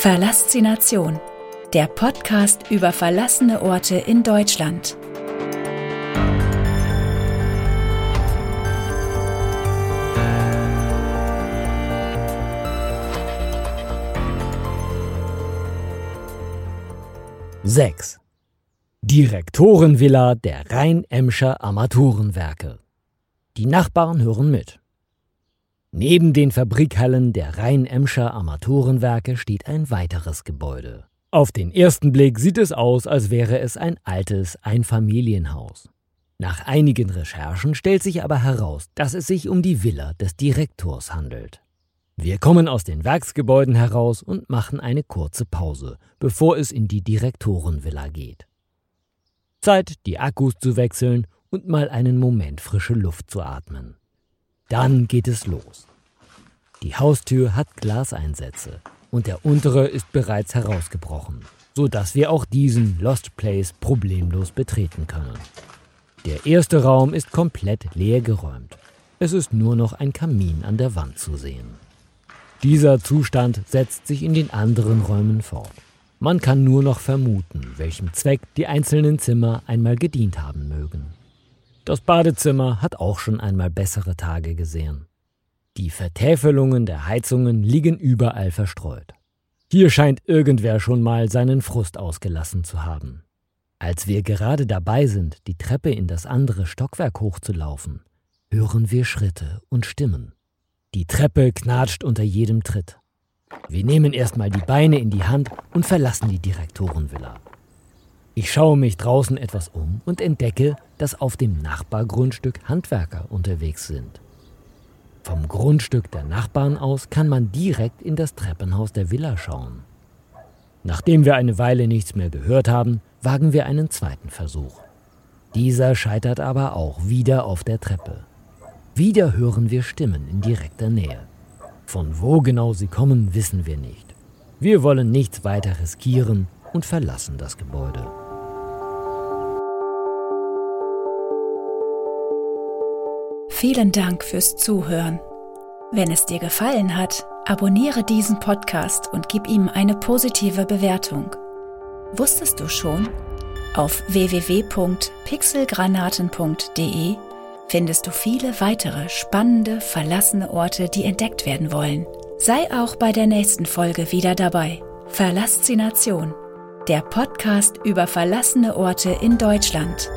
Verlassination, der Podcast über verlassene Orte in Deutschland. Sechs. Direktorenvilla der Rhein-Emscher Armaturenwerke. Die Nachbarn hören mit. Neben den Fabrikhallen der Rhein-Emscher Armaturenwerke steht ein weiteres Gebäude. Auf den ersten Blick sieht es aus, als wäre es ein altes Einfamilienhaus. Nach einigen Recherchen stellt sich aber heraus, dass es sich um die Villa des Direktors handelt. Wir kommen aus den Werksgebäuden heraus und machen eine kurze Pause, bevor es in die Direktorenvilla geht. Zeit, die Akkus zu wechseln und mal einen Moment frische Luft zu atmen. Dann geht es los. Die Haustür hat Glaseinsätze und der untere ist bereits herausgebrochen, so dass wir auch diesen Lost Place problemlos betreten können. Der erste Raum ist komplett leergeräumt. Es ist nur noch ein Kamin an der Wand zu sehen. Dieser Zustand setzt sich in den anderen Räumen fort. Man kann nur noch vermuten, welchem Zweck die einzelnen Zimmer einmal gedient haben mögen. Das Badezimmer hat auch schon einmal bessere Tage gesehen. Die Vertäfelungen der Heizungen liegen überall verstreut. Hier scheint irgendwer schon mal seinen Frust ausgelassen zu haben. Als wir gerade dabei sind, die Treppe in das andere Stockwerk hochzulaufen, hören wir Schritte und Stimmen. Die Treppe knatscht unter jedem Tritt. Wir nehmen erstmal die Beine in die Hand und verlassen die Direktorenvilla. Ich schaue mich draußen etwas um und entdecke, dass auf dem Nachbargrundstück Handwerker unterwegs sind. Vom Grundstück der Nachbarn aus kann man direkt in das Treppenhaus der Villa schauen. Nachdem wir eine Weile nichts mehr gehört haben, wagen wir einen zweiten Versuch. Dieser scheitert aber auch wieder auf der Treppe. Wieder hören wir Stimmen in direkter Nähe. Von wo genau sie kommen, wissen wir nicht. Wir wollen nichts weiter riskieren und verlassen das Gebäude. Vielen Dank fürs Zuhören. Wenn es dir gefallen hat, abonniere diesen Podcast und gib ihm eine positive Bewertung. Wusstest du schon? Auf www.pixelgranaten.de findest du viele weitere spannende, verlassene Orte, die entdeckt werden wollen. Sei auch bei der nächsten Folge wieder dabei. Verlassination, der Podcast über verlassene Orte in Deutschland.